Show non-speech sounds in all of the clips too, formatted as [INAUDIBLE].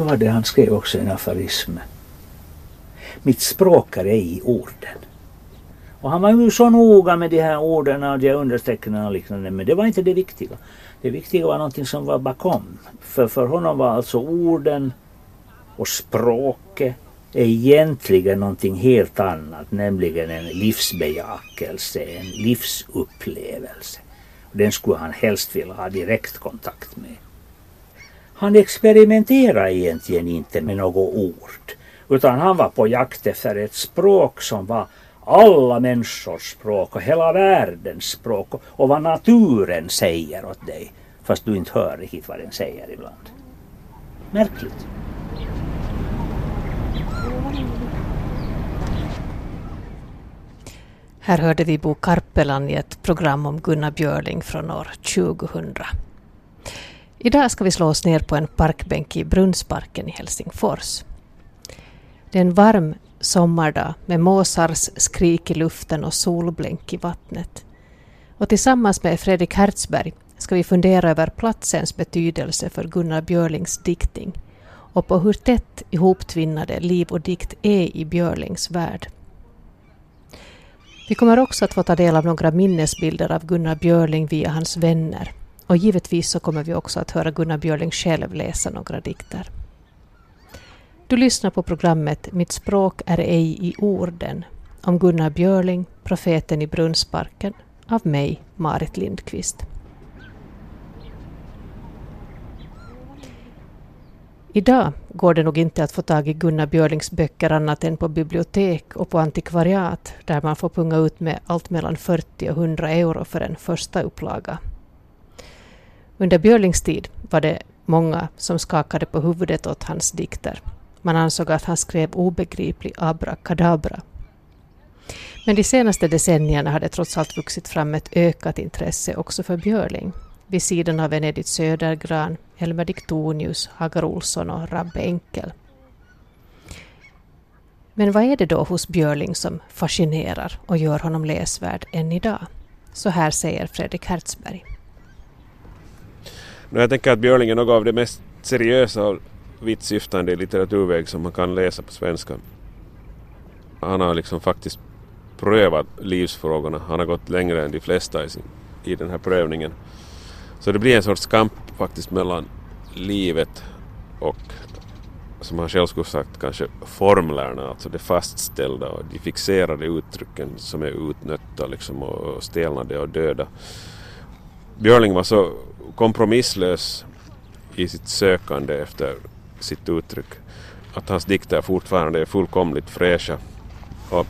vad var det han skrev också i en aforism? Mitt språk är ej orden. Och han var ju så noga med de här orden och de understrecken och liknande men det var inte det viktiga. Det viktiga var någonting som var bakom. För, för honom var alltså orden och språket egentligen någonting helt annat, nämligen en livsbejakelse, en livsupplevelse. Den skulle han helst vilja ha direktkontakt med. Han experimenterade egentligen inte med något ord, utan han var på jakt efter ett språk som var alla människors språk och hela världens språk och vad naturen säger åt dig, fast du inte hör riktigt vad den säger ibland. Märkligt. Här hörde vi Bo Karpelan i ett program om Gunnar Björling från år 2000. Idag ska vi slå oss ner på en parkbänk i Brunnsparken i Helsingfors. Det är en varm sommardag med måsars skrik i luften och solblänk i vattnet. Och tillsammans med Fredrik Hertzberg ska vi fundera över platsens betydelse för Gunnar Björlings diktning och på hur tätt ihoptvinnade liv och dikt är i Björlings värld. Vi kommer också att få ta del av några minnesbilder av Gunnar Björling via hans vänner. Och givetvis så kommer vi också att höra Gunnar Björling själv läsa några dikter. Du lyssnar på programmet Mitt språk är ej i orden om Gunnar Björling, profeten i Brunnsparken, av mig, Marit Lindqvist. Idag går det nog inte att få tag i Gunnar Björlings böcker annat än på bibliotek och på antikvariat där man får punga ut med allt mellan 40 och 100 euro för en första upplaga. Under Björlings tid var det många som skakade på huvudet åt hans dikter. Man ansåg att han skrev obegriplig abrakadabra. Men de senaste decennierna har det trots allt vuxit fram ett ökat intresse också för Björling vid sidan av en Edith Södergran, Helmer Diktonius, Hagar Olsson och Rabbe Enkel. Men vad är det då hos Björling som fascinerar och gör honom läsvärd än idag? Så här säger Fredrik Hertzberg. Jag tänker att Björling är något av det mest seriösa och vittsyftande litteraturväg som man kan läsa på svenska. Han har liksom faktiskt prövat livsfrågorna. Han har gått längre än de flesta i, sin, i den här prövningen. Så det blir en sorts kamp faktiskt mellan livet och som han själv skulle sagt kanske formlerna, alltså det fastställda och de fixerade uttrycken som är utnötta liksom och stelnade och döda. Björling var så kompromisslös i sitt sökande efter sitt uttryck. Att hans dikter fortfarande är fullkomligt fräscha och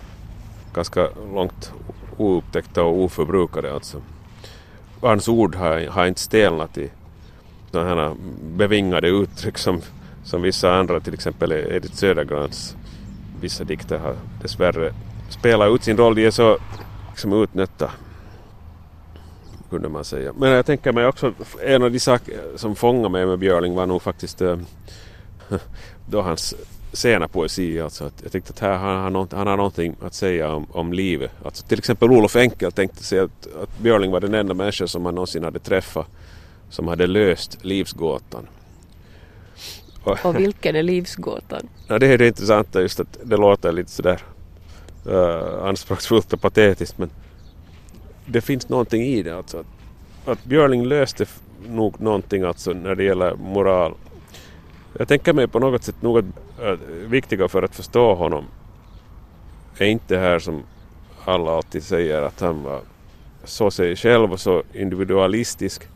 ganska långt oupptäckta och oförbrukade alltså. Hans ord har, har inte stelnat i sådana bevingade uttryck som, som vissa andra, till exempel Edith Södergrans vissa dikter har dessvärre spelat ut sin roll. De är så liksom utnötta kunde man säga. Men jag tänker mig också, en av de saker som fångade mig med Björling var nog faktiskt äh, [LAUGHS] då hans sena poesi. Alltså att jag tyckte att här, han, har något, han har någonting att säga om, om livet. Alltså till exempel Olof Enkel tänkte sig att, att Björling var den enda människa som han någonsin hade träffat som hade löst livsgåtan. Och, och vilken är livsgåtan? Ja, det är det intressanta just att det låter lite sådär uh, anspråksfullt och patetiskt men det finns någonting i det alltså. Att, att Björling löste nog någonting alltså när det gäller moral jag tänker mig på något sätt något äh, viktiga för att förstå honom är inte det här som alla alltid säger att han var så sig själv och så individualistisk.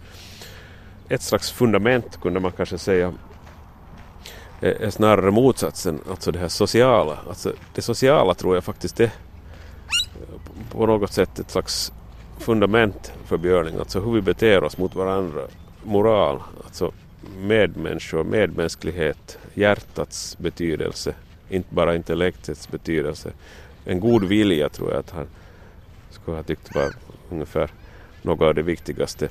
Ett slags fundament kunde man kanske säga är snarare motsatsen, alltså det här sociala. Alltså det sociala tror jag faktiskt är på något sätt ett slags fundament för björning, alltså hur vi beter oss mot varandra, moral, alltså medmänniskor, medmänsklighet, hjärtats betydelse, inte bara intellektets betydelse. En god vilja tror jag att han skulle ha tyckt var ungefär något av det viktigaste.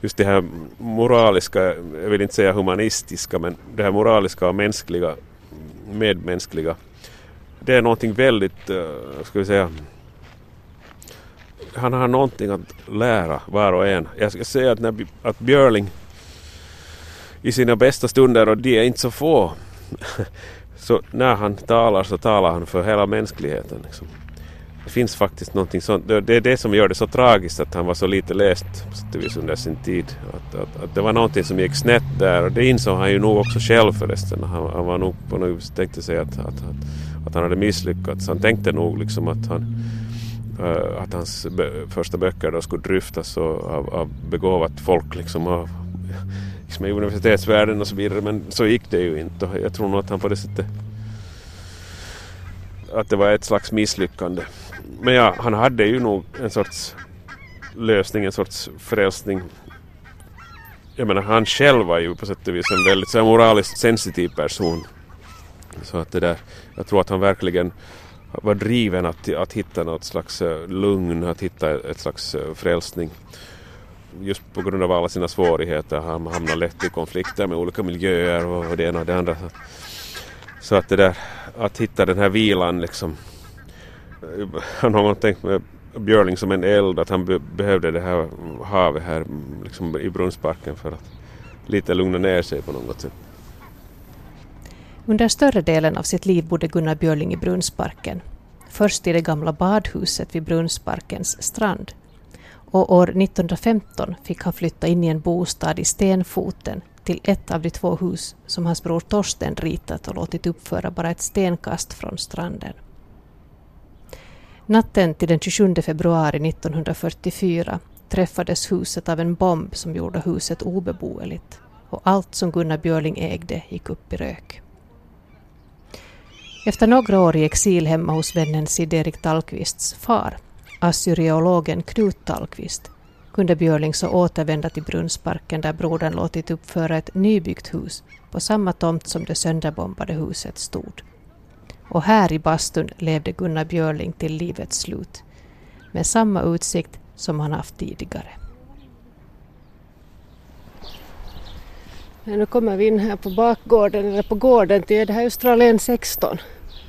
Just det här moraliska, jag vill inte säga humanistiska, men det här moraliska och mänskliga, medmänskliga, det är någonting väldigt, eh, ska vi säga, han har någonting att lära var och en. Jag ska säga att, när, att Björling i sina bästa stunder och de är inte så få [LAUGHS] så när han talar så talar han för hela mänskligheten. Liksom. Det finns faktiskt någonting sånt. Det är det som gör det så tragiskt att han var så lite läst under sin tid. Att, att, att, det var någonting som gick snett där och det insåg han ju nog också själv förresten. Han, han var nog på något vis tänkte sig att, att, att, att han hade misslyckats. Han tänkte nog liksom att han Eh, att hans första böcker då skulle dryftas av, av begåvat folk liksom av, liksom i universitetsvärlden och så vidare men så gick det ju inte. Jag tror nog att han på det sättet att det var ett slags misslyckande. Men ja, han hade ju nog en sorts lösning, en sorts frälsning. Jag menar han själv var ju på sätt och vis en väldigt så moraliskt sensitiv person. Så att det där, jag tror att han verkligen var driven att, att hitta något slags eh, lugn, att hitta ett slags eh, frälsning. Just på grund av alla sina svårigheter. Han hamnar lätt i konflikter med olika miljöer och det ena och det andra. Så att det där att hitta den här vilan liksom. Han eh, [LAUGHS] har tänkt med Björling som en eld att han be behövde det här havet här liksom i Brunnsparken för att lite lugna ner sig på något sätt. Under större delen av sitt liv bodde Gunnar Björling i Brunnsparken. Först i det gamla badhuset vid Brunnsparkens strand. Och år 1915 fick han flytta in i en bostad i Stenfoten till ett av de två hus som hans bror Torsten ritat och låtit uppföra bara ett stenkast från stranden. Natten till den 27 februari 1944 träffades huset av en bomb som gjorde huset obeboeligt och allt som Gunnar Björling ägde gick upp i rök. Efter några år i exil hemma hos vännen Sid-Erik Tallqvists far, assyriologen Knut Tallqvist, kunde Björling så återvända till Brunnsparken där brodern låtit uppföra ett nybyggt hus på samma tomt som det sönderbombade huset stod. Och här i bastun levde Gunnar Björling till livets slut med samma utsikt som han haft tidigare. nu kommer vi in här på bakgården, eller på gården till, det här Australien 16?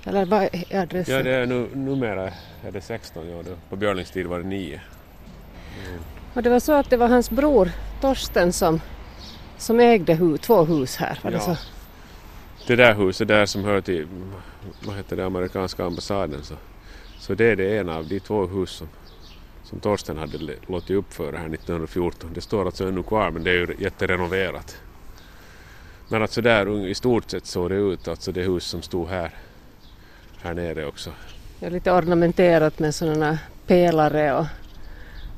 Eller vad är adressen? Ja, det är nu, numera är det 16, ja, på Björlings tid var det 9. Mm. Och det var så att det var hans bror Torsten som, som ägde hu, två hus här, var det ja. så? Det där huset där som hör till vad heter det, amerikanska ambassaden så, så det är det ena av de två hus som, som Torsten hade låtit uppföra här 1914. Det står alltså ännu kvar men det är ju jätterenoverat. Men alltså där i stort sett såg det ut, alltså det hus som stod här, här nere också. Ja, lite ornamenterat med sådana pelare och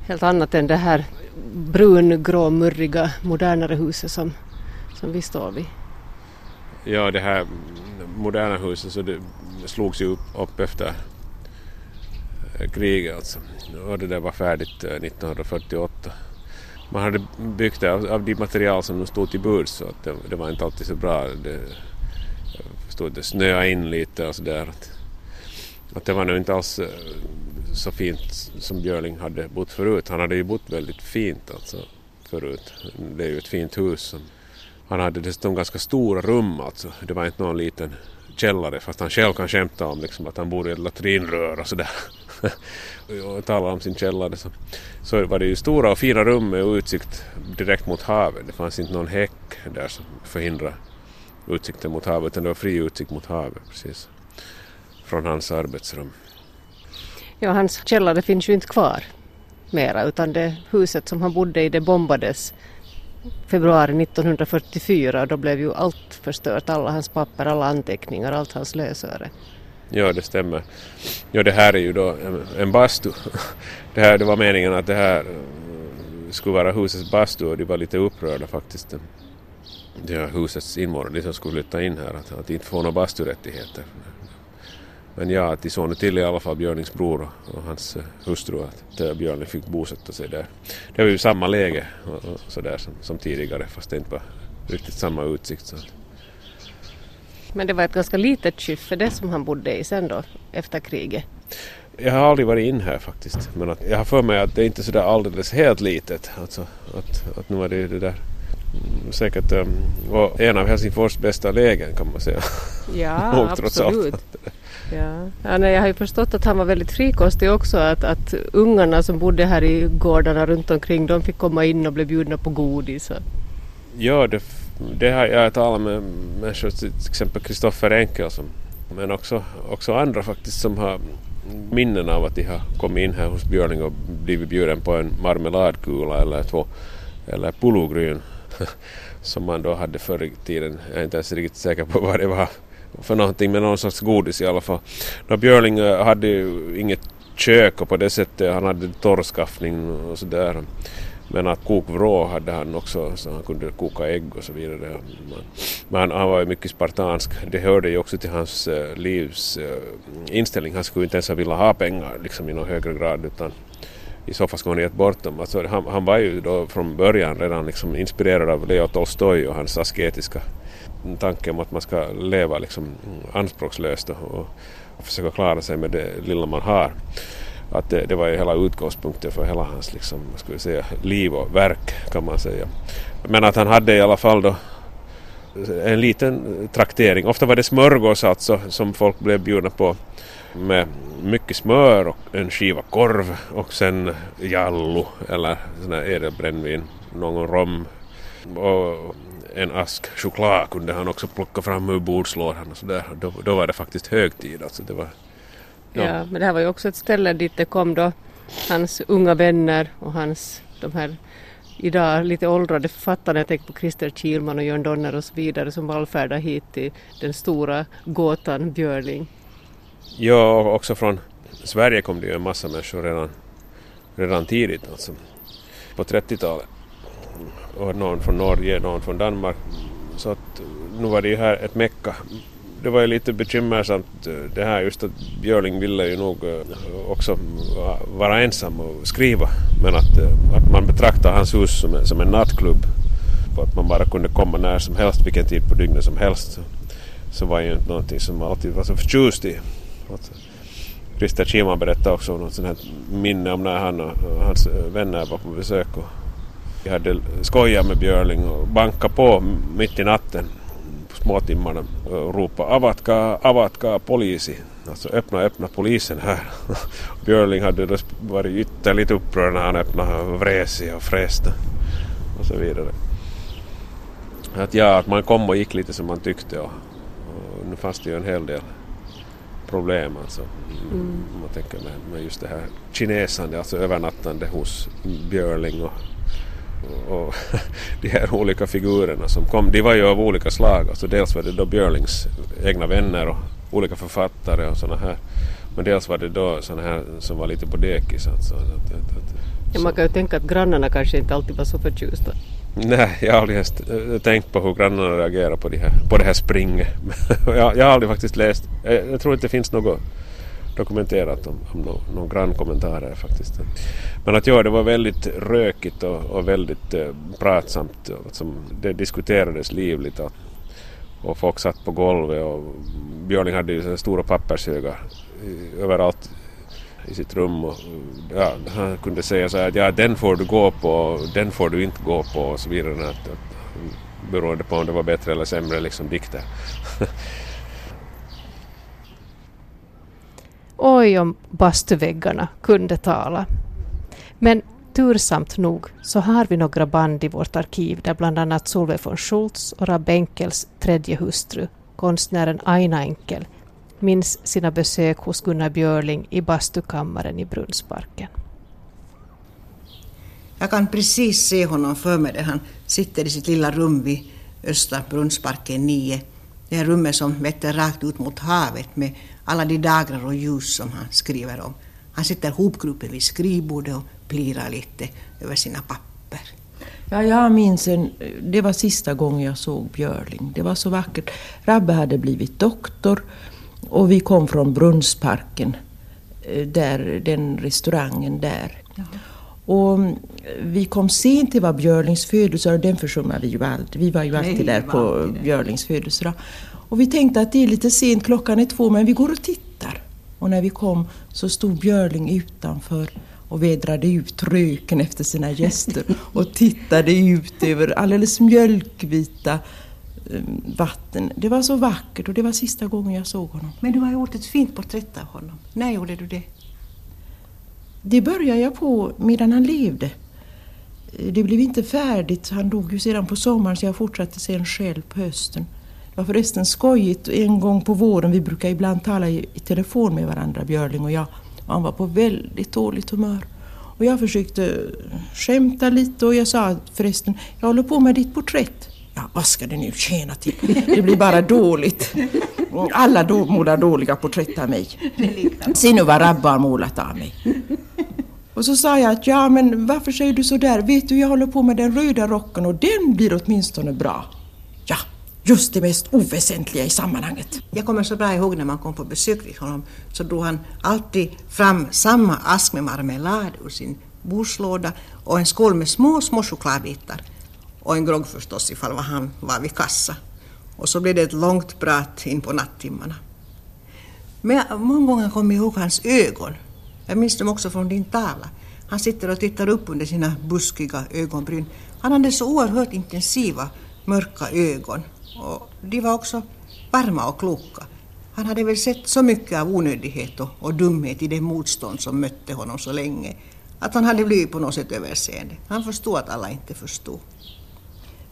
helt annat än det här brungrå, murriga, modernare huset som, som vi står vid. Ja, det här moderna huset så det slogs ju upp, upp efter eh, kriget alltså. Och det där var färdigt 1948. Eh, Man hade byggt det av, av de material som stod till buds så att det, det, var inte alltid så bra. Det, förstod att det snöade in lite och sådär. Att, att det var nog inte alls eh, så fint som Björling hade bott förut. Han hade ju bott väldigt fint alltså förut. Det är ju ett fint hus. Som, han hade dessutom ganska stora rum alltså. Det var inte någon liten källare fast han själv kan skämta om liksom, att han bor i ett latrinrör och sådär. [LAUGHS] och talar om sin källare. Så, så var det ju stora och fina rum med utsikt direkt mot havet. Det fanns inte någon häck där som förhindrade utsikten mot havet utan det var fri utsikt mot havet precis. Från hans arbetsrum. Ja, hans källare finns ju inte kvar mera utan det huset som han bodde i det bombades februari 1944 och då blev ju allt förstört, alla hans papper, alla anteckningar, allt hans lösöre. Ja, det stämmer. Ja, det här är ju då en, en bastu. [LAUGHS] Det, här, det var meningen att det här skulle vara husets bastu och de var lite upprörda faktiskt. Det här husets invånare, de som skulle flytta in här, att, att inte få några basturättigheter. Men ja, att de såg nu till i alla fall Björnings bror och, hans uh, hustru att uh, Björning fick bosätta sig där. Det var ju samma läge och, och sådär som, som, tidigare fast det inte var riktigt samma utsikt. Så. Men det var ett ganska litet skyffede som han bodde i sen då efter kriget? Jag har aldrig varit in här faktiskt men att, jag har för mig att det inte är sådär alldeles helt litet. Alltså, att, att nu var det det där säkert och en av Helsingfors bästa lägen kan man säga. Ja, [LAUGHS] absolut. Ja. Ja, nej, jag har ju förstått att han var väldigt frikostig också. Att, att ungarna som bodde här i gårdarna runt omkring de fick komma in och bli bjudna på godis. Ja, det Det har jag talat med människor, till exempel Kristoffer Enkel som, men också, också andra faktiskt som har minnen av att de har kommit in här hos Björling och blivit bjuden på en marmeladkula eller två eller pulogryn [LAUGHS] som man då hade förr i tiden. Jag är inte ens riktigt säker på vad det var för någonting men någon sorts godis i alla fall. Då Björling eh, hade ju inget kök och på det sättet han hade torrskaffning och sådär. Men att kokvrå hade han också så han kunde koka ägg och så vidare. Men han var ju mycket spartansk. Det hörde ju också till hans eh, livs eh, inställning. Han skulle inte ens vilja ha pengar liksom i någon högre grad utan i så fall skulle han gett bort dem. Alltså, han, han var ju då från början redan liksom inspirerad av Leo Tolstoj och hans asketiska tanke om att man ska leva liksom anspråkslöst och, och försöka klara sig med det lilla man har att det, det var ju hela utgångspunkten för hela hans liksom, skulle säga, liv och verk kan man säga. Men att han hade i alla fall då en liten traktering. Ofta var det smörgås alltså som folk blev bjudna på med mycket smör och en skiva korv och sen jallo eller sån här edelbrännvin, någon rom och en ask choklad kunde han också plocka fram ur bordslådan och sådär. Då, då var det faktiskt högtid alltså. Det var Ja. ja. men det här var ju också ett ställe dit det kom då hans unga vänner och hans de här idag lite åldrade författarna, jag tänker på Christer Kielman och Jörn Donner och så vidare som vallfärdade hit till den stora gåtan Björling. Ja, och också från Sverige kom det ju en massa människor redan, redan tidigt, alltså på 30-talet. Och någon från Norge, någon från Danmark. Så att nu var det ju här ett mecka det var ju lite bekymmersamt det här just att Björling ville ju nog eh, också vara ensam och skriva men att, eh, att man betraktar hans hus som en, som en nattklubb och att man bara kunde komma när som helst, vilken tid på dygnet som helst så, så var ju inte någonting som man alltid var så förtjust i. Christer Kiman berättade också om något sånt här minne om när han och hans vänner var på besök och vi hade skojat med Björling och bankat på mitt i natten på småtimmarna ropa avatka, avatka polisi. Alltså öppna, öppna polisen här. [LAUGHS] Björling hade varit ytterligt upprörd när han öppnade vresig och fräste och så vidare. Att ja, att man kom och gick lite som man tyckte och, och nu fanns det ju en hel del problem alltså. Mm. Man tänker med, med just det här kinesande, alltså övernattande hos Björling och och [LAUGHS] de här olika figurerna som kom, de var ju av olika slag. Alltså dels var det då Björlings egna vänner och olika författare och sådana här. Men dels var det då sådana här som var lite på dekis. Alltså, att, att, att, ja, man kan ju tänka att grannarna kanske inte alltid var så förtjusta. [LAUGHS] Nej, jag har aldrig ens eh, tänkt på hur grannarna reagerar på, de här, på det här springet. [LAUGHS] jag, jag har aldrig faktiskt läst, jag, jag tror inte det finns något dokumenterat om, om några någon grannkommentar grannkommentarer faktiskt. Men att ja, det var väldigt rökigt och, och väldigt eh, pratsamt. Liksom, det diskuterades livligt och, och folk satt på golvet och Björling hade ju stora pappershögar överallt i sitt rum och ja, han kunde säga så här att ja, den får du gå på, den får du inte gå på och så vidare. Att, att, beroende på om det var bättre eller sämre liksom dikter. [LAUGHS] Oj om bastuväggarna kunde tala. Men tursamt nog så har vi några band i vårt arkiv där bland annat Solveig von Schultz och Rab Enkels tredje hustru, konstnären Aina Enkel, minns sina besök hos Gunnar Björling i bastukammaren i Brunnsparken. Jag kan precis se honom för mig där han sitter i sitt lilla rum vid Östra Brunnsparken 9. Det här rummet som vetter rakt ut mot havet med alla de dagrar och ljus som han skriver om. Han sitter hopgruppen vid skrivbordet och plirar lite över sina papper. Ja, jag minns en, det var sista gången jag såg Björling. Det var så vackert. Rabbe hade blivit doktor och vi kom från Brunnsparken, eh, där, den restaurangen där. Jaha. Och mm, vi kom sent till var Björlings födelsedag och den försummade vi ju aldrig. Vi var ju alltid Nej, där på Björlings födelsedag. Och vi tänkte att det är lite sent, klockan är två, men vi går och tittar. Och när vi kom så stod Björling utanför och vedrade ut röken efter sina gäster [LAUGHS] och tittade ut över alldeles mjölkvita vatten. Det var så vackert och det var sista gången jag såg honom. Men du har gjort ett fint porträtt av honom. När gjorde du det? Det började jag på medan han levde. det blev inte färdigt. Han dog ju sedan på sommaren så jag fortsatte sen själv på hösten. Det var förresten skojigt en gång på våren. Vi brukar ibland tala i, i telefon med varandra, Björling och jag. Och han var på väldigt dåligt humör. Och jag försökte skämta lite och jag sa förresten, jag håller på med ditt porträtt. Ja, vad ska det nu tjäna till? Det blir bara dåligt. Alla då, målar dåliga porträtt av mig. Se nu vad Rabba har målat av mig. Och så sa jag att ja, men varför säger du så där? Vet du, jag håller på med den röda rocken och den blir åtminstone bra. Ja, just det mest oväsentliga i sammanhanget. Jag kommer så bra ihåg när man kom på besök till honom så drog han alltid fram samma ask med marmelad ur sin bordslåda och en skål med små, små chokladbitar. Och en grogg förstås ifall han var vid kassa. Och så blev det ett långt prat in på nattimmarna. Men jag, många gånger kommer jag ihåg hans ögon. Jag minns dem också från din tavla. Han sitter och tittar upp under sina buskiga ögonbryn. Han hade så oerhört intensiva, mörka ögon. Och de var också varma och kloka. Han hade väl sett så mycket av onödighet och, och dumhet i det motstånd som mötte honom så länge att han hade blivit på något sätt överseende. Han förstod att alla inte förstod.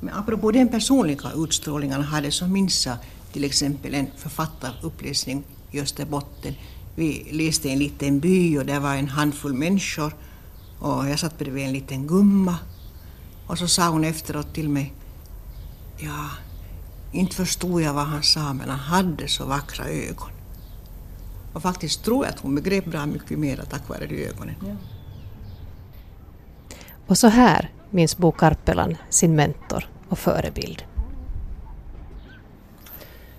Men apropå den personliga utstrålningen hade så minns jag till exempel en författaruppläsning i Österbotten. Vi läste i en liten by och där var en handfull människor och jag satt bredvid en liten gumma och så sa hon efteråt till mig Ja, inte förstod jag vad han sa men han hade så vackra ögon. Och faktiskt tror jag att hon begrep bra mycket mer tack vare de ögonen. Ja. Och så här minns Bo Karpelan sin mentor och förebild.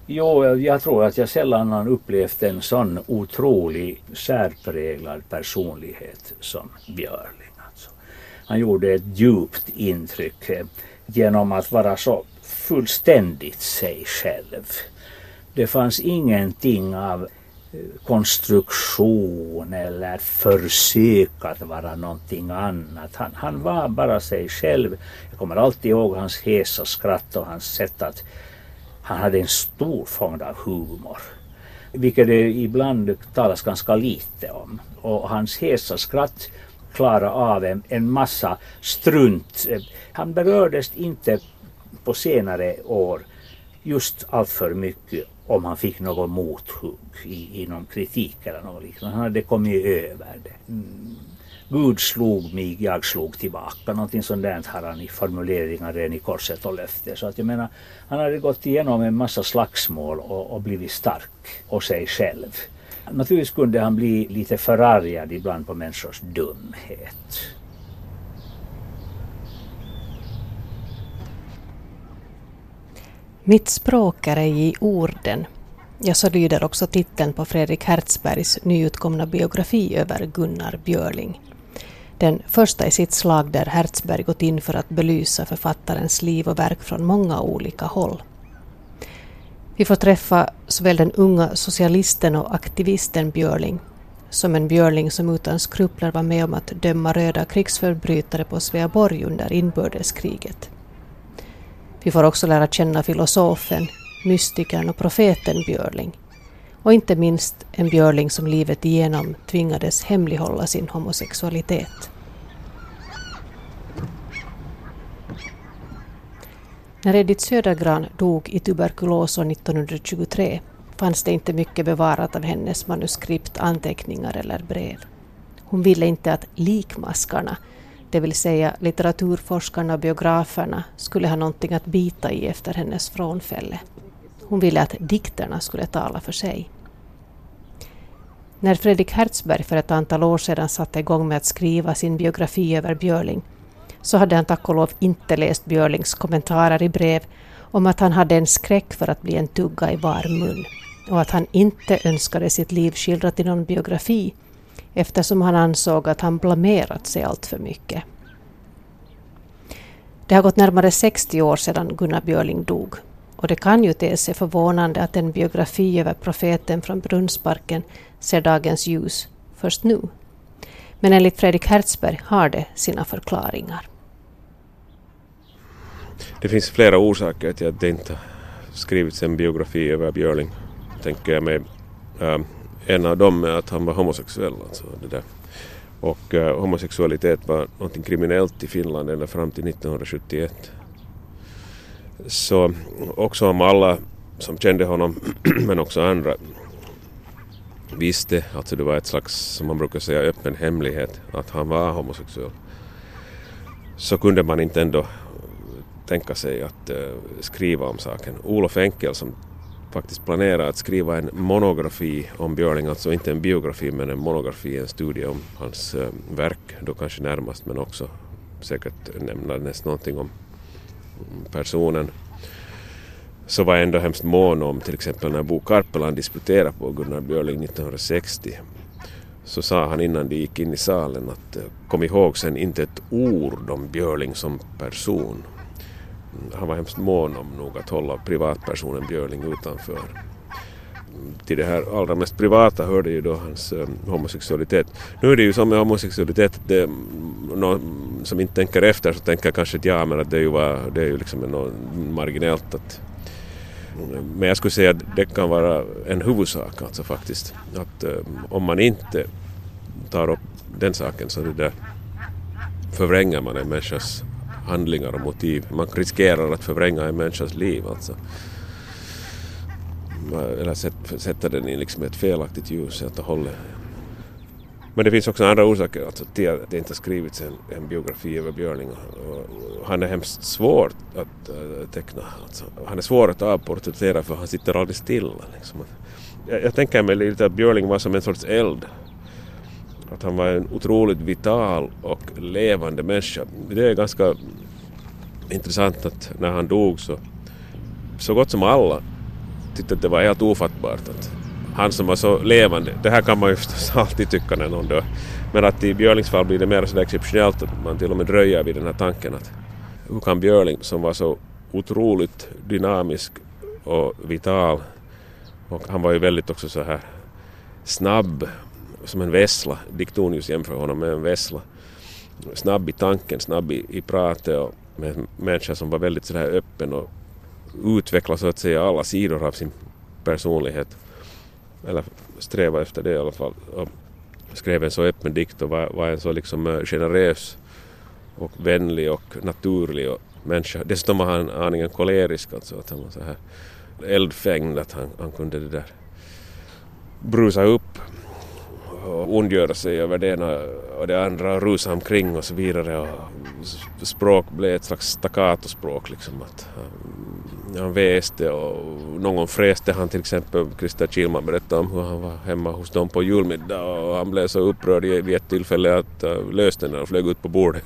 Jo, jag tror att jag sällan har upplevt en sån otrolig särpräglad personlighet som Björling. Alltså. Han gjorde ett djupt intryck eh, genom att vara så fullständigt sig själv. Det fanns ingenting av konstruktion eller försök att vara någonting annat. Han, han var bara sig själv. Jag kommer alltid ihåg hans hesa skratt och hans sätt att han hade en stor fond av humor. Vilket det ibland talas ganska lite om. Och hans hesa skratt klarade av en, en massa strunt. Han berördes inte på senare år just alltför mycket om han fick något mothugg i, i någon kritik eller något liknande. Han hade kommit över det. Mm. Gud slog mig, jag slog tillbaka. Någonting sånt där har han i formuleringar redan i korset och löfte. Så att jag menar, han hade gått igenom en massa slagsmål och, och blivit stark och sig själv. Naturligtvis kunde han bli lite förargad ibland på människors dumhet. Mitt språk är ej i orden. Ja, så lyder också titeln på Fredrik Hertzbergs nyutkomna biografi över Gunnar Björling. Den första i sitt slag där Hertzberg gått in för att belysa författarens liv och verk från många olika håll. Vi får träffa såväl den unga socialisten och aktivisten Björling som en Björling som utan skrupler var med om att döma röda krigsförbrytare på Sveaborg under inbördeskriget. Vi får också lära känna filosofen, mystikern och profeten Björling. Och inte minst en Björling som livet igenom tvingades hemlighålla sin homosexualitet. När Edith Södergran dog i tuberkulos år 1923 fanns det inte mycket bevarat av hennes manuskript, anteckningar eller brev. Hon ville inte att likmaskarna det vill säga litteraturforskarna och biograferna, skulle ha någonting att bita i efter hennes frånfälle. Hon ville att dikterna skulle tala för sig. När Fredrik Hertzberg för ett antal år sedan satte igång med att skriva sin biografi över Björling så hade han tack och lov inte läst Björlings kommentarer i brev om att han hade en skräck för att bli en tugga i bar mun och att han inte önskade sitt liv skildrat i någon biografi eftersom han ansåg att han blamerat sig allt för mycket. Det har gått närmare 60 år sedan Gunnar Björling dog och det kan ju te sig förvånande att en biografi över profeten från Brunnsparken ser dagens ljus först nu. Men enligt Fredrik Hertzberg har det sina förklaringar. Det finns flera orsaker till att det inte skrivits en biografi över Björling, tänker jag mig. En av dem är att han var homosexuell. Alltså det där. Och eh, homosexualitet var någonting kriminellt i Finland ända fram till 1971. Så också om alla som kände honom, [CLEARS THROAT] men också andra, visste, alltså det var ett slags, som man brukar säga, öppen hemlighet att han var homosexuell. Så kunde man inte ändå tänka sig att eh, skriva om saken. Olof Enkel som faktiskt planerar att skriva en monografi om Björling, alltså inte en biografi men en monografi, en studie om hans eh, verk då kanske närmast men också säkert nämnandes någonting om personen så var jag ändå hemskt mån om till exempel när Bo Karpeland disputerade på Gunnar Björling 1960 så sa han innan de gick in i salen att eh, kom ihåg sen inte ett ord om Björling som person. Han var hemskt mån om nog att hålla privatpersonen Björling utanför. Till det här allra mest privata hörde ju då hans eh, homosexualitet. Nu är det ju som med homosexualitet, det, mm, någon som inte tänker efter så tänker kanske att ja men att det är ju, var, det är ju liksom något marginellt att mm, men jag skulle säga att det kan vara en huvudsak alltså faktiskt. Att eh, om man inte tar upp den saken så det där förvränger man en människas handlingar och motiv. Man riskerar att förvränga en människas liv alltså. Eller sätta den i liksom ett felaktigt ljus helt och hållet. Men det finns också andra orsaker alltså, till att det inte har skrivits en, en biografi över Björling. Och han är hemskt svår att äh, teckna. Alltså, han är svår att avporträttera för han sitter aldrig stilla. Liksom. Jag, jag tänker mig lite att Björling var som en sorts eld. Att han var en otroligt vital och levande människa. Det är ganska intressant att när han dog så så gott som alla tyckte att det var helt ofattbart att han som var så levande. Det här kan man ju förstås [LAUGHS] alltid tycka när någon dör. Men att i Björlings fall blir det mer sådär exceptionellt att man till och med dröjer vid den här tanken att hur kan Björling som var så otroligt dynamisk och vital och han var ju väldigt också så här snabb som en vessla. Diktonius jämför honom med en vessla. Snabb i tanken, snabb i, i pratet och med en människa som var väldigt sådär öppen och utvecklade så att säga alla sidor av sin personlighet eller sträva efter det i alla fall. Och skrev en så öppen dikt och var, var en så liksom eh, generös och vänlig och naturlig och människa. Dessutom var han aningen kolerisk alltså, att han var så här eldfängd att han, han kunde det där brusa upp och ondgöra sig över det ena och det andra och rusa omkring och så vidare och språk blev ett slags staccatospråk liksom att eh, han väste och någon fräste han till exempel, Christer Kilman berättade om hur han var hemma hos dem på julmiddag och han blev så upprörd vid ett tillfälle att uh, löste och flög ut på bordet.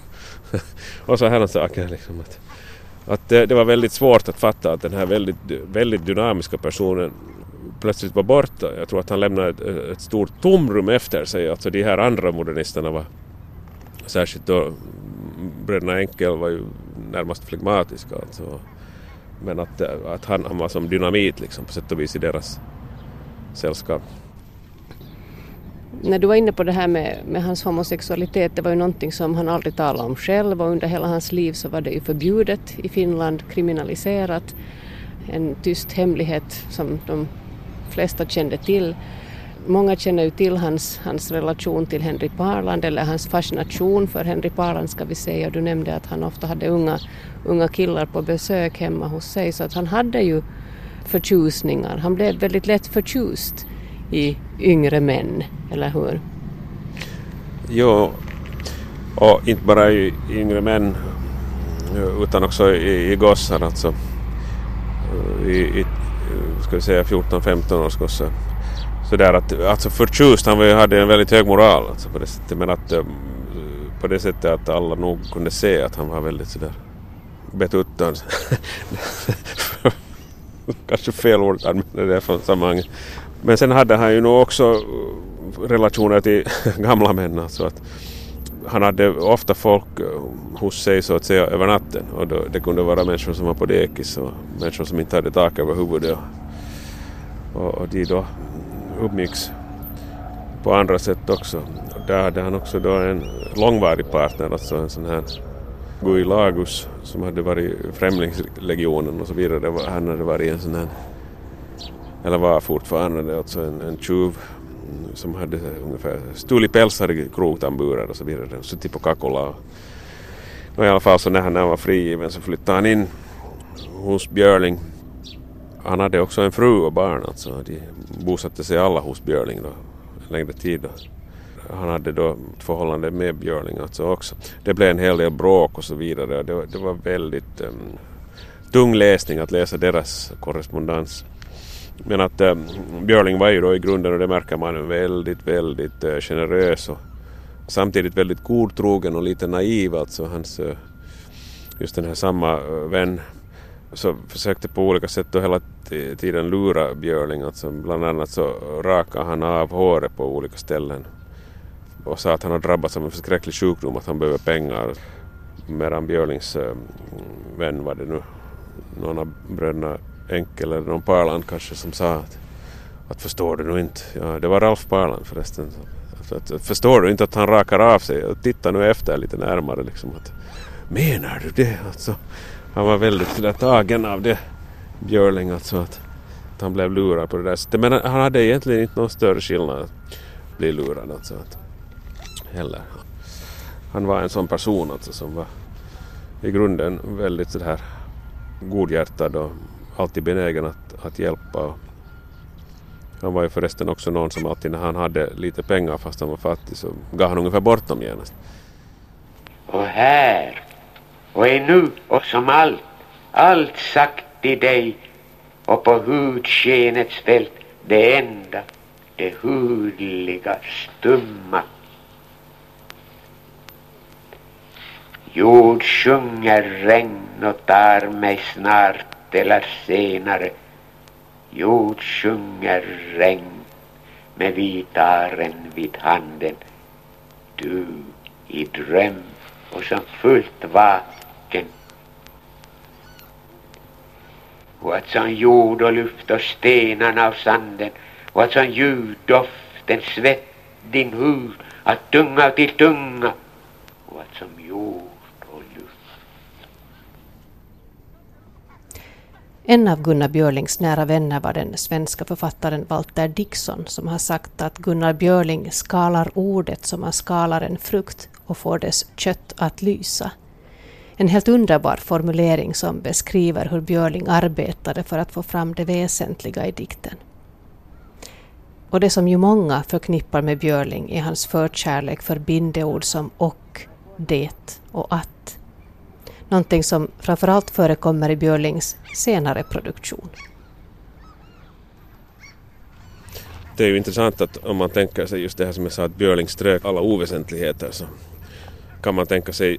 [LAUGHS] och så här saker liksom att, att det, det, var väldigt svårt att fatta att den här väldigt, väldigt dynamiska personen plötsligt var borta. Jag tror att han lämnade ett, ett stort tomrum efter sig. Alltså de här andra modernisterna var särskilt då bröderna Enkel var ju närmast flegmatiska. Alltså. Men att, att han, han var som dynamit liksom på sätt och vis i deras sällskap. När du var inne på det här med, med, hans homosexualitet, det var ju någonting som han aldrig talade om själv och under hela hans liv så var det ju förbjudet i Finland, kriminaliserat. En tyst hemlighet som de flesta kände till. Många känner ju till hans, hans relation till Henry Parland eller hans fascination för Henry Parland ska vi säga. Du nämnde att han ofta hade unga, unga killar på besök hemma hos sig så att han hade ju förtjusningar. Han blev väldigt lätt förtjust i yngre män, eller hur? Jo, och inte bara i yngre män eh, utan också i, i gossar alltså. Eh, I, i ska vi säga 14-15 års gosse. Sådär att, alltså förtjust, han hade en väldigt hög moral alltså på det sättet men att ehm, på det sättet att alla nog kunde se att han var väldigt sådär betuttad. [LAUGHS] Kanske fel ord att använda det från sammanhanget. Men sen hade han ju nog också eh, relationer till [LAUGHS] gamla män. Alltså att han hade ofta folk eh, hos sig så att säga över natten och då, det kunde vara människor som var på dekis och människor som inte hade tak över huvudet. Och, och de då umgicks på andra sätt också. Där hade han också då en långvarig partner, alltså en sån här Gui Lagus som hade varit Främlingslegionen och så vidare. Han hade varit en sån här, eller var fortfarande alltså en, en tjuv som hade ungefär stulit pälsar i krogtamburar och så vidare. Suttit på Kakola. Och i alla fall så när han var frigiven så flyttade han in hos Björling. Han hade också en fru och barn alltså. De bosatte sig alla hos Björling då, en längre tid. Då. Han hade då ett förhållande med Björling alltså också. Det blev en hel del bråk och så vidare. Det, det var väldigt um, tung läsning att läsa deras korrespondens. Men att um, Björling var ju då i grunden, och det märker man, väldigt, väldigt uh, generös och samtidigt väldigt godtrogen och lite naiv. Alltså hans, uh, just den här samma eh, vän så försökte på olika sätt då hela tiden lura Björling. Alltså bland annat så rakade han av håret på olika ställen och sa att han har drabbats av en förskräcklig sjukdom, att han behöver pengar. Medan Björlings eh, vän var det nu, någon av bröderna Enkel eller någon Parland kanske som sa att, att förstår du nu inte, ja det var Ralf Parland förresten, att, att, att, förstår du inte att han rakar av sig titta nu efter lite närmare liksom att menar du det alltså? Han var väldigt sådär tagen av det Björling alltså att, att han blev lurad på det där sättet men han hade egentligen inte någon större skillnad att bli lurad alltså att, heller. Han var en sån person alltså som var i grunden väldigt sådär godhjärtad och alltid benägen att, att hjälpa. Han var ju förresten också någon som alltid när han hade lite pengar fast han var fattig så gav han ungefär bort dem genast. Och här och är nu och som allt, allt sagt i dig och på hudskenets fält det enda, det hudliga, stumma. Jord sjunger regn och tar mig snart eller senare Jord sjunger regn med vitaren vid handen Du i dröm och som fullt vaken och att som jord och luft och stenarna och sanden och att som ljud, doften, svett, din hud att tunga till tunga och att som jord och luft. En av Gunnar Björlings nära vänner var den svenska författaren Walter Dixon som har sagt att Gunnar Björling skalar ordet som man skalar en frukt och får dess kött att lysa. En helt underbar formulering som beskriver hur Björling arbetade för att få fram det väsentliga i dikten. Och det som ju många förknippar med Björling är hans förkärlek för bindeord som och, det och att någonting som framförallt förekommer i Björlings senare produktion. Det är ju intressant att om man tänker sig just det här som jag sa att Björling strök alla oväsentligheter så kan man tänka sig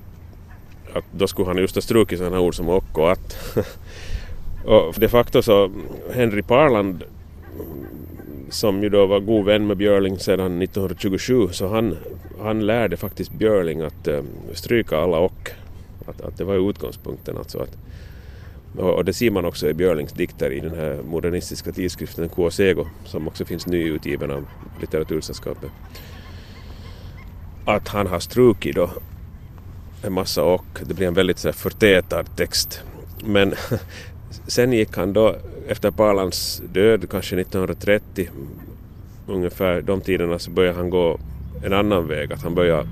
att då skulle han just ha strukit sådana ord som och och att. [LAUGHS] och de facto så Henry Parland som ju då var god vän med Björling sedan 1927 så han, han lärde faktiskt Björling att uh, stryka alla och att, att det var ju utgångspunkten. Alltså att, och det ser man också i Björlings dikter i den här modernistiska tidskriften Kuosego som också finns nyutgiven av Litteratursällskapet. Att han har strukit då en massa och det blir en väldigt så förtätad text. Men [LAUGHS] sen gick han då efter Palans död, kanske 1930, ungefär de tiderna så började han gå en annan väg. Att han började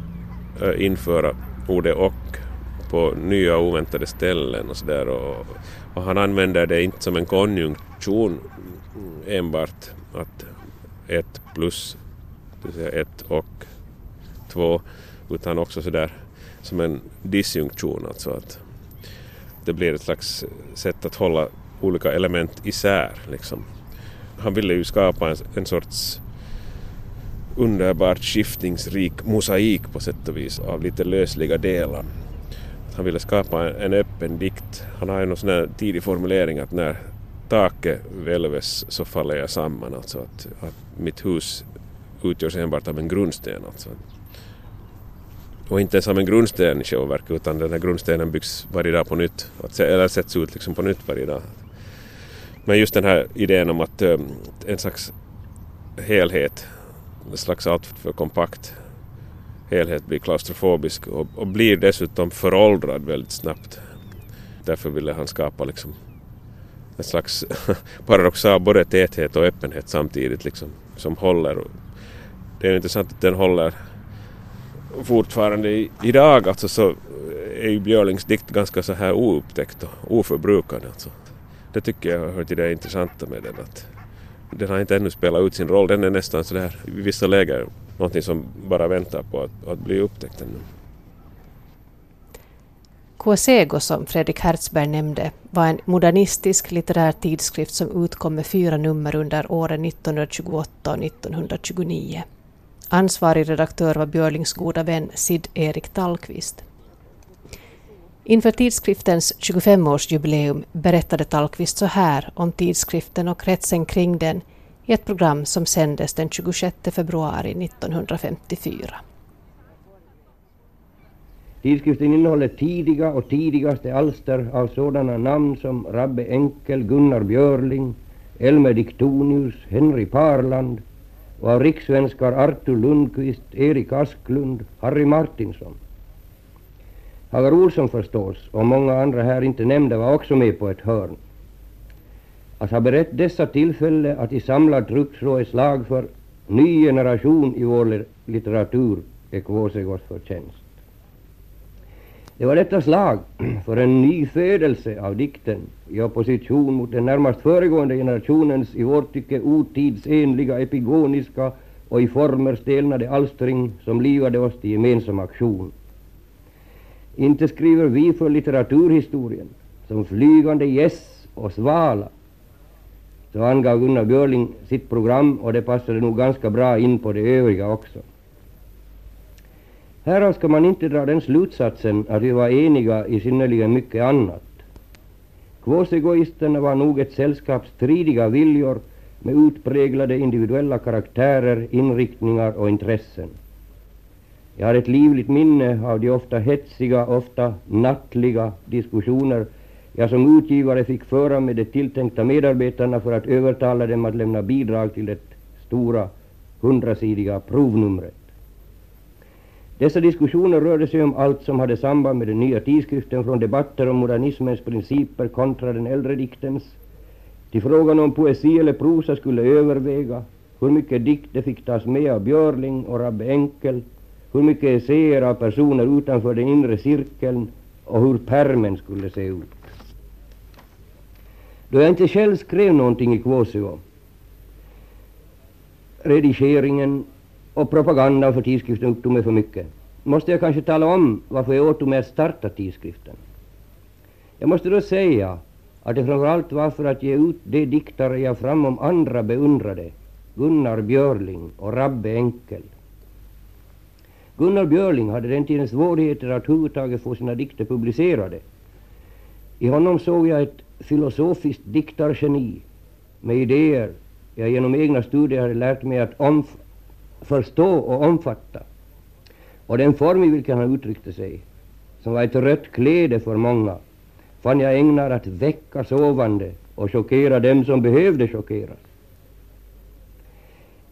eh, införa ordet och på nya oväntade ställen och sådär. Och, och, han använder det inte som en konjunktion enbart att ett plus, det vill säga ett och två, utan också sådär som en disjunktion, alltså att det blir ett slags sätt att hålla olika element isär. Liksom. Han ville ju skapa en, en sorts underbart skiftningsrik mosaik på sätt och vis av lite lösliga delar han ville skapa en öppen dikt. Han har ju någon sån här tidig formulering att när taket välves så faller jag samman. Alltså att, att mitt hus utgörs enbart av en grundsten. Alltså. Och inte ens av en grundsten i själva verket utan den här grundstenen byggs varje dag på nytt. Att, eller sätts ut liksom på nytt varje dag. Men just den här idén om att um, en slags helhet, en slags allt för kompakt helhet blir klaustrofobisk och, och blir dessutom föråldrad väldigt snabbt. Därför ville han skapa liksom en slags [LAUGHS] paradoxal både täthet och öppenhet samtidigt liksom, som håller det är intressant att den håller fortfarande idag alltså så är ju Björlings dikt ganska så här oupptäckt och oförbrukad alltså. Det tycker jag hör till det intressanta med den att den har inte ännu spelat ut sin roll. Den är nästan så där i vissa läger någonting som bara väntar på att, att bli upptäckt ännu. Quasego som Fredrik Hertzberg nämnde var en modernistisk litterär tidskrift som utkom med fyra nummer under åren 1928 och 1929. Ansvarig redaktör var Björlings goda vän Sid Erik Tallqvist. Inför tidskriftens 25-årsjubileum berättade Tallqvist så här om tidskriften och kretsen kring den i ett program som sändes den 26 februari 1954. Tidskriften innehåller tidiga och tidigaste alster av sådana namn som Rabbe Enkel, Gunnar Björling, Elmer Diktonius, Henry Parland och av rikssvenskar Artur Lundqvist, Erik Asklund, Harry Martinsson. Hagar Olsson förstås och många andra här inte nämnda var också med på ett hörn. Att ha berett dessa tillfälle att i samlad trupp slå ett slag för ny generation i vår litteratur är Kvåsegårds förtjänst. Det var detta slag för en nyfödelse av dikten i opposition mot den närmast föregående generationens i vårt tycke otidsenliga, epigoniska och i former stelnade alstring som livade oss till gemensam aktion. Inte skriver vi för litteraturhistorien som flygande gäss och svala. Så angav Gunnar Björling sitt program och det passade nog ganska bra in på det övriga också. Härav ska man inte dra den slutsatsen att vi var eniga i synnerligen mycket annat. Kvåsegoisterna var nog ett sällskap stridiga viljor med utpräglade individuella karaktärer, inriktningar och intressen. Jag har ett livligt minne av de ofta hetsiga, ofta nattliga diskussioner jag som utgivare fick föra med de tilltänkta medarbetarna för att övertala dem att lämna bidrag till det stora hundrasidiga provnumret. Dessa diskussioner rörde sig om allt som hade samband med den nya tidskriften från debatter om modernismens principer kontra den äldre diktens, till frågan om poesi eller prosa skulle överväga, hur mycket dikt det fick tas med av Björling och Rabbe Enkel, hur mycket essäer av personer utanför den inre cirkeln och hur permen skulle se ut. Då jag inte själv skrev någonting i Kvåsio, redigeringen och propagandan för tidskriften upptog mig för mycket. Måste jag kanske tala om varför jag åtog mig att starta tidskriften. Jag måste då säga att det framförallt var för att ge ut de diktare jag framom andra beundrade, Gunnar Björling och Rabbe Enkel. Gunnar Björling hade den tiden svårigheter att överhuvudtaget få sina dikter publicerade. I honom såg jag ett filosofiskt diktargeni med idéer jag genom egna studier hade lärt mig att omf förstå och omfatta. Och den form i vilken han uttryckte sig, som var ett rött kläde för många, fann jag ägnad att väcka sovande och chockera dem som behövde chockeras.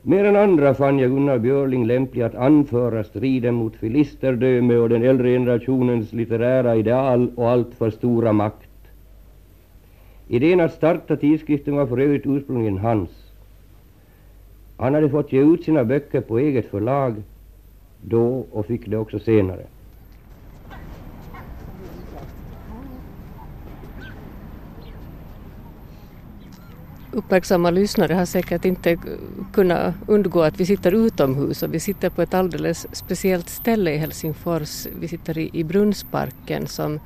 Mer än andra fann jag Gunnar Björling lämplig att anföra striden mot filisterdöme och den äldre generationens litterära ideal och alltför stora makt. Idén att starta tidskriften var för övrigt ursprungligen hans. Han hade fått ge ut sina böcker på eget förlag då och fick det också senare. uppmärksamma lyssnare har säkert inte kunnat undgå att vi sitter utomhus och vi sitter på ett alldeles speciellt ställe i Helsingfors. Vi sitter i, Brunnsparken som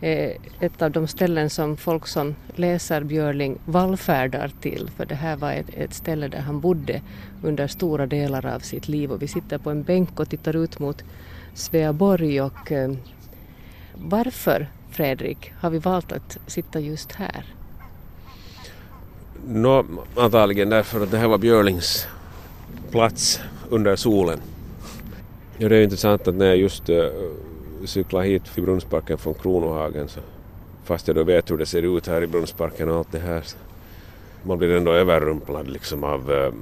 är ett av de ställen som folk som läser Björling vallfärdar till för det här var ett, ett ställe där han bodde under stora delar av sitt liv och vi sitter på en bänk och tittar ut mot Sveaborg och eh, varför Fredrik har vi valt att sitta just här? Nå, antagligen därför att det här var Björlings plats under solen. Ja, det är intressant att när jag just eh, cykla hit till Brunnsparken från Kronohagen så fast jag då vet hur det ser ut här i Brunnsparken och allt det här så man blir ändå överrumplad liksom av eh,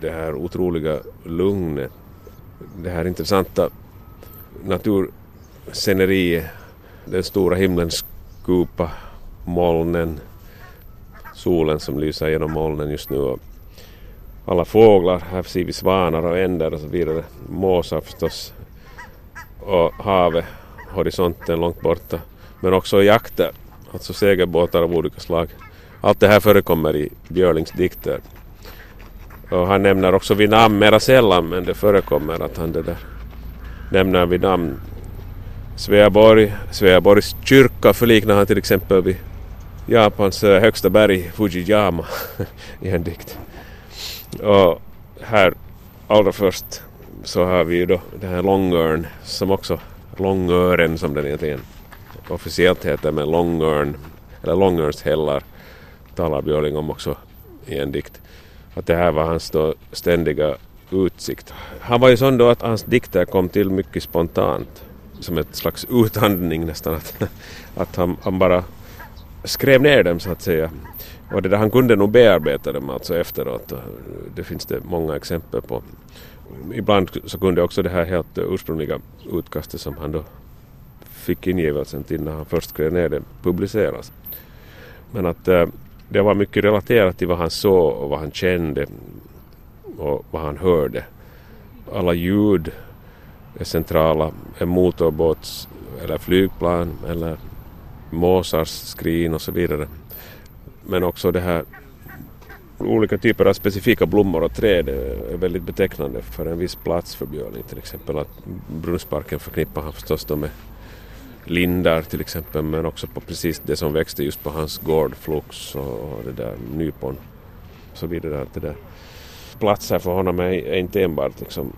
det här otroliga lugnet. Det här intressanta natursceneriet, den stora himlens kupa, molnen, solen som lyser genom molnen just nu. och alla fåglar. Här ser vi svanar och änder och så vidare. Måsar förstås. Och havet, horisonten långt borta. Men också jakter, alltså segelbåtar av olika slag. Allt det här förekommer i Björlings dikter. Och han nämner också vid namn, mera sällan, men det förekommer att han det där nämner vid namn Sveaborg, Sveaborgs kyrka förliknar han till exempel vid Japans eh, högsta berg Fujiyama [LAUGHS] i en dikt. Och här allra först så har vi ju då den här långörn som också långören som den egentligen officiellt heter men långörn eller långörnshällar talar Björling om också i en dikt. Att det här var hans då ständiga utsikt. Han var ju sån då att hans dikter kom till mycket spontant som ett slags utandning nästan. Att, att han, han bara skrev ner dem så att säga. Och det där, han kunde nog bearbeta dem alltså efteråt. Det finns det många exempel på. Ibland så kunde också det här helt ursprungliga utkastet som han då fick ingivelsen till när han först skrev ner det publiceras. Men att äh, det var mycket relaterat till vad han såg och vad han kände och vad han hörde. Alla ljud är centrala. En motorbåts eller flygplan eller måsars skrin och så vidare. Men också det här olika typer av specifika blommor och träd eh, är väldigt betecknande för en viss plats för björling. Till exempel att Brunnsparken förknippar han förstås då med lindar till exempel men också på precis det som växte just på hans gård, flux och det där nypon och så vidare. Det där platser för honom är, är inte enbart liksom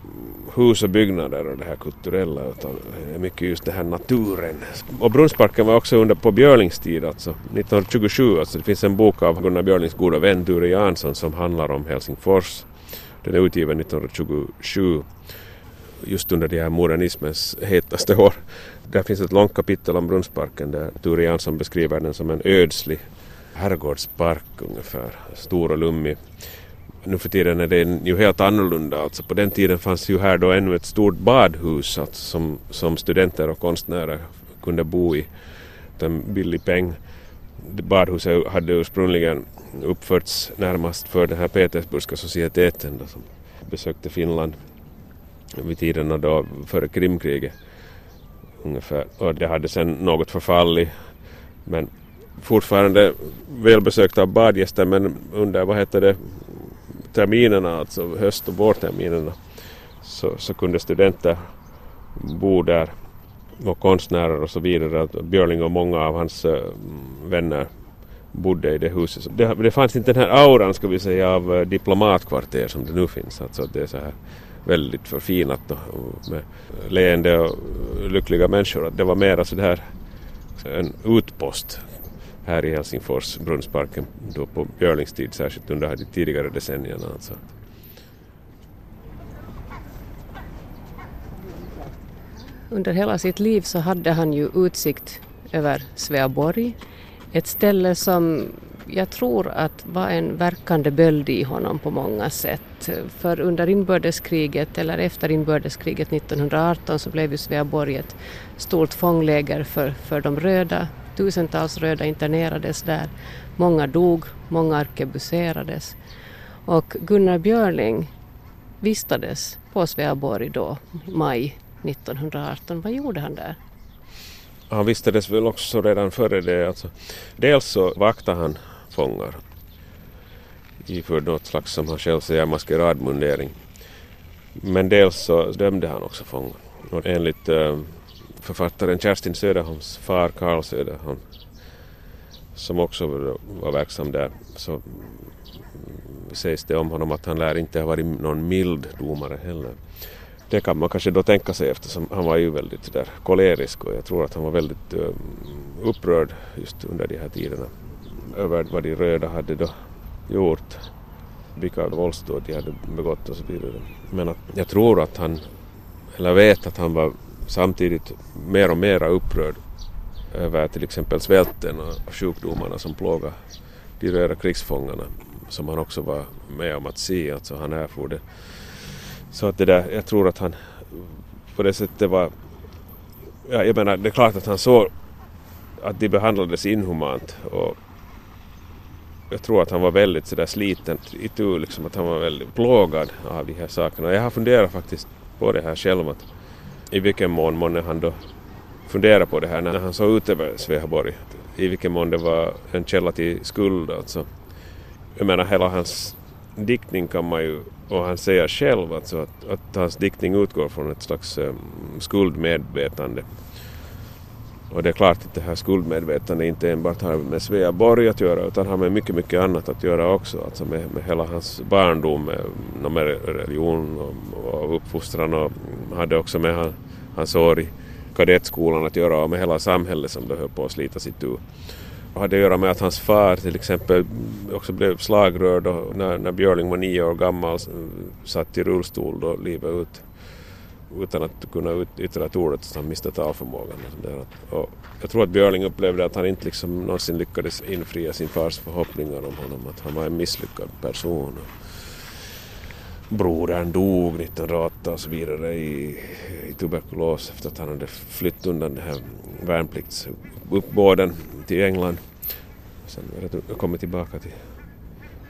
hus och byggnader och det här kulturella utan det är mycket just det här naturen. Och Brunnsparken var också under på Björlings tid alltså 1927 alltså det finns en bok av Gunnar Björlings goda vän Ture Jansson som handlar om Helsingfors. Den är utgiven 1927 just under de här modernismens hetaste år. Där finns ett långt kapitel om Brunnsparken där Ture Jansson beskriver den som en ödslig herrgårdspark ungefär, stor och lummig nu för tiden är det ju helt annorlunda. Alltså på den tiden fanns ju här då ännu ett stort badhus alltså som, som studenter och konstnärer kunde bo i. En billig peng. Badhuset hade ursprungligen uppförts närmast för den här Petersburgska societeten då, som besökte Finland vid tiderna då före Krimkriget ungefär. Och det hade sen något förfallit men fortfarande välbesökt av badgäster men under vad heter det terminerna, alltså höst och vårterminerna, så, så kunde studenter bo där och konstnärer och så vidare. Björling och många av hans eh, vänner bodde i det huset. Det, det fanns inte den här auran ska vi säga av eh, diplomatkvarter som det nu finns. Alltså det är så här väldigt förfinat och med leende och lyckliga människor. Det var mer alltså det här en utpost här i Helsingfors, Brunnsparken, då på Björlings tid, särskilt under de tidigare decennierna. Alltså. Under hela sitt liv så hade han ju utsikt över Sveaborg, ett ställe som jag tror att var en verkande böld i honom på många sätt. För under inbördeskriget, eller efter inbördeskriget 1918, så blev ju Sveaborg ett stort fångläger för, för de röda Tusentals röda internerades där. Många dog, många arkebuserades. Och Gunnar Björling vistades på Sveaborg då, maj 1918. Vad gjorde han där? Han vistades väl också redan före det. Alltså, dels så vaktade han fångar iförd något slags, som han själv säger, maskeradmundering. Men dels så dömde han också fångar. Och enligt äh, författaren Kerstin Söderholms far Karl Söderholm som också var verksam där så sägs det om honom att han lär inte ha varit någon mild domare heller. Det kan man kanske då tänka sig eftersom han var ju väldigt där kolerisk och jag tror att han var väldigt ehm, upprörd just under de här tiderna över vad de röda hade då gjort, vilka våldsdåd de hade begått och så vidare. Men att jag tror att han, eller vet att han var samtidigt mer och mer upprörd över till exempel svälten och sjukdomarna som plågar de röda krigsfångarna som han också var med om att se, alltså han erfor det. Så att det där, jag tror att han på det sättet var, ja, jag menar det är klart att han såg att de behandlades inhumant och jag tror att han var väldigt sådär sliten i tur, liksom att han var väldigt plågad av de här sakerna. Jag har funderat faktiskt på det här själv, att i vilken mån månne han då funderade på det här när han såg ut över Sveaborg. I vilken mån det var en källa till skuld alltså. Jag menar hela hans diktning kan man ju, och han säger själv alltså att, att hans diktning utgår från ett slags um, skuldmedvetande. Och det är klart att det här skuldmedvetandet inte enbart har med Sveaborg att göra utan har med mycket, mycket annat att göra också. Alltså med, med hela hans barndom, med, med religion och, och uppfostran och hade också med han, hans år i kadettskolan att göra och med hela samhället som det höll på att slita sitt ur. Och hade att göra med att hans far till exempel också blev slagrörd och när, när Björling var nio år gammal satt i rullstol då livet ut utan att kunna yttra ett ord att han miste talförmågan. Liksom och jag tror att Björling upplevde att han inte liksom någonsin lyckades infria sin fars förhoppningar om honom, att han var en misslyckad person. Brodern dog 1908 och så vidare i, i tuberkulos efter att han hade flytt undan den här värnpliktsuppbåden till England. Sen kommit tillbaka till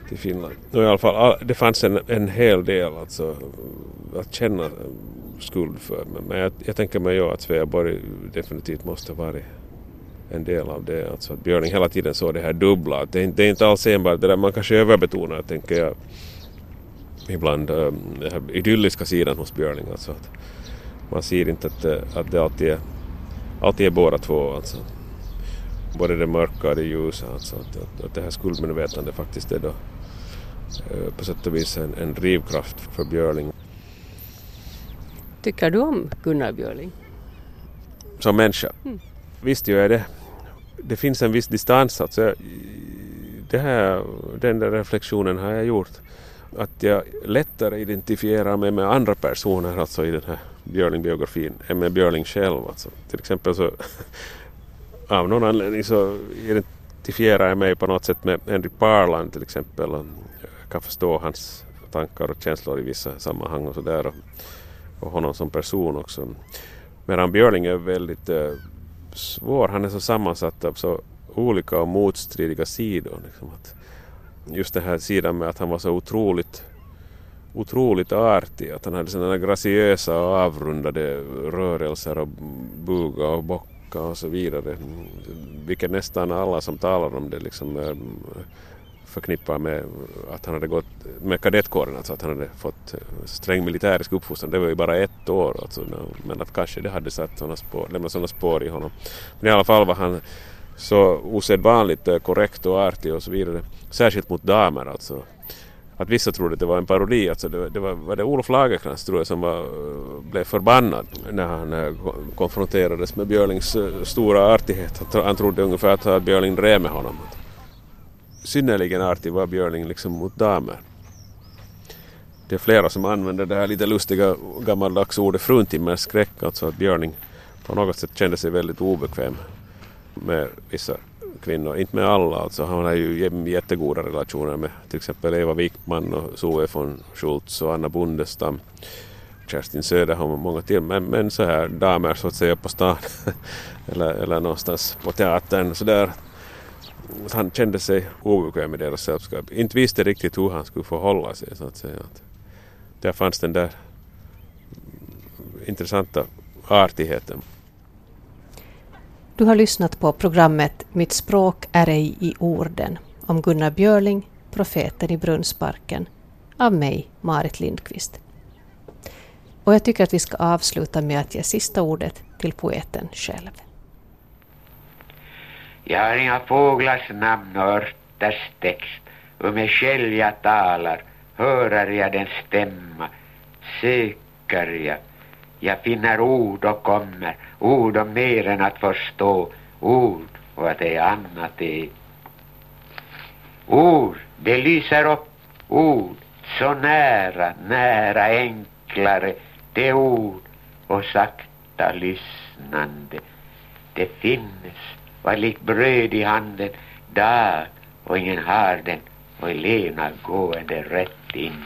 till Finland. No, i alla fall, det fanns en, en hel del alltså, att känna eh, skuld för. Men jag, jag tänker mig ju att Sveaborg definitivt måste ha varit en del av det. Alltså att Björning hela tiden såg det här dubbla. Det är, det är inte alls enbart det där man kanske överbetonar, tänker jag, ibland eh, den här idylliska sidan hos Björning. Alltså att man ser inte att, eh, att det alltid är, alltid är båda två. Alltså. Både det mörka och det ljusa. Alltså att, att, att det här skuldmedvetandet faktiskt är då på sätt och vis en, en drivkraft för Björling. Tycker du om Gunnar Björling? Som människa? Mm. Visst gör jag det. Det finns en viss distans. Alltså, det här, den där reflektionen har jag gjort. Att jag lättare identifierar mig med andra personer alltså i den här Björling-biografin än med Björling själv. Alltså. Till exempel så [LAUGHS] av någon anledning så identifierar jag mig på något sätt med Henry Parland till exempel. Kan förstå hans tankar och känslor i vissa sammanhang och sådär och honom som person också. Medan Björling är väldigt eh, svår, han är så sammansatt av så olika och motstridiga sidor. Liksom att just den här sidan med att han var så otroligt otroligt artig, att han hade sådana graciösa och avrundade rörelser och buga och bocka och så vidare. Mm, vilket nästan alla som talar om det liksom förknippar med att han hade gått med kadettkåren, alltså att han hade fått eh, sträng militärisk uppfostran. Det var ju bara ett år alltså, men att kanske det hade satt såna spår, lämnat sådana spår i honom. Men i alla fall var han så osedvanligt eh, korrekt och artig och så vidare. Särskilt mot damer alltså. Att vissa trodde att det var en parodi. Alltså det, det var, var det Olof Lagercrantz tror jag som var, eh, blev förbannad när han konfronterades med Björlings stora artighet. Han trodde ungefär att Björling drev med honom synnerligen artig var Björling liksom mot damer. Det är flera som använder det här lite lustiga gammaldags ordet fruntimmerskräck, alltså att Björling på något sätt kände sig väldigt obekväm med vissa kvinnor. Inte med alla, alltså han har ju jättegoda relationer med till exempel Eva Wickman och Zoe von Schultz och Anna Bundestam. Kerstin Söderholm och många till, men, men så här damer så att säga på stan [LAUGHS] eller, eller någonstans på teatern så där han kände sig obekväm i deras sällskap. Inte visste riktigt hur han skulle förhålla sig så att säga. Där fanns den där intressanta artigheten. Du har lyssnat på programmet Mitt språk är ej i orden om Gunnar Björling, profeten i Brunnsparken, av mig, Marit Lindqvist. Och jag tycker att vi ska avsluta med att ge sista ordet till poeten själv. Jag har inga fåglars namn och örters text. Och med själv jag talar, hörer jag den stämma, söker jag. Jag finner ord och kommer, ord om mer än att förstå, ord och att det annat är. Ord, det lyser upp, ord, så nära, nära, enklare, det ord och sakta lyssnande. Det finns var lik bröd i handen där och ingen har den. Och Elena gående rätt in.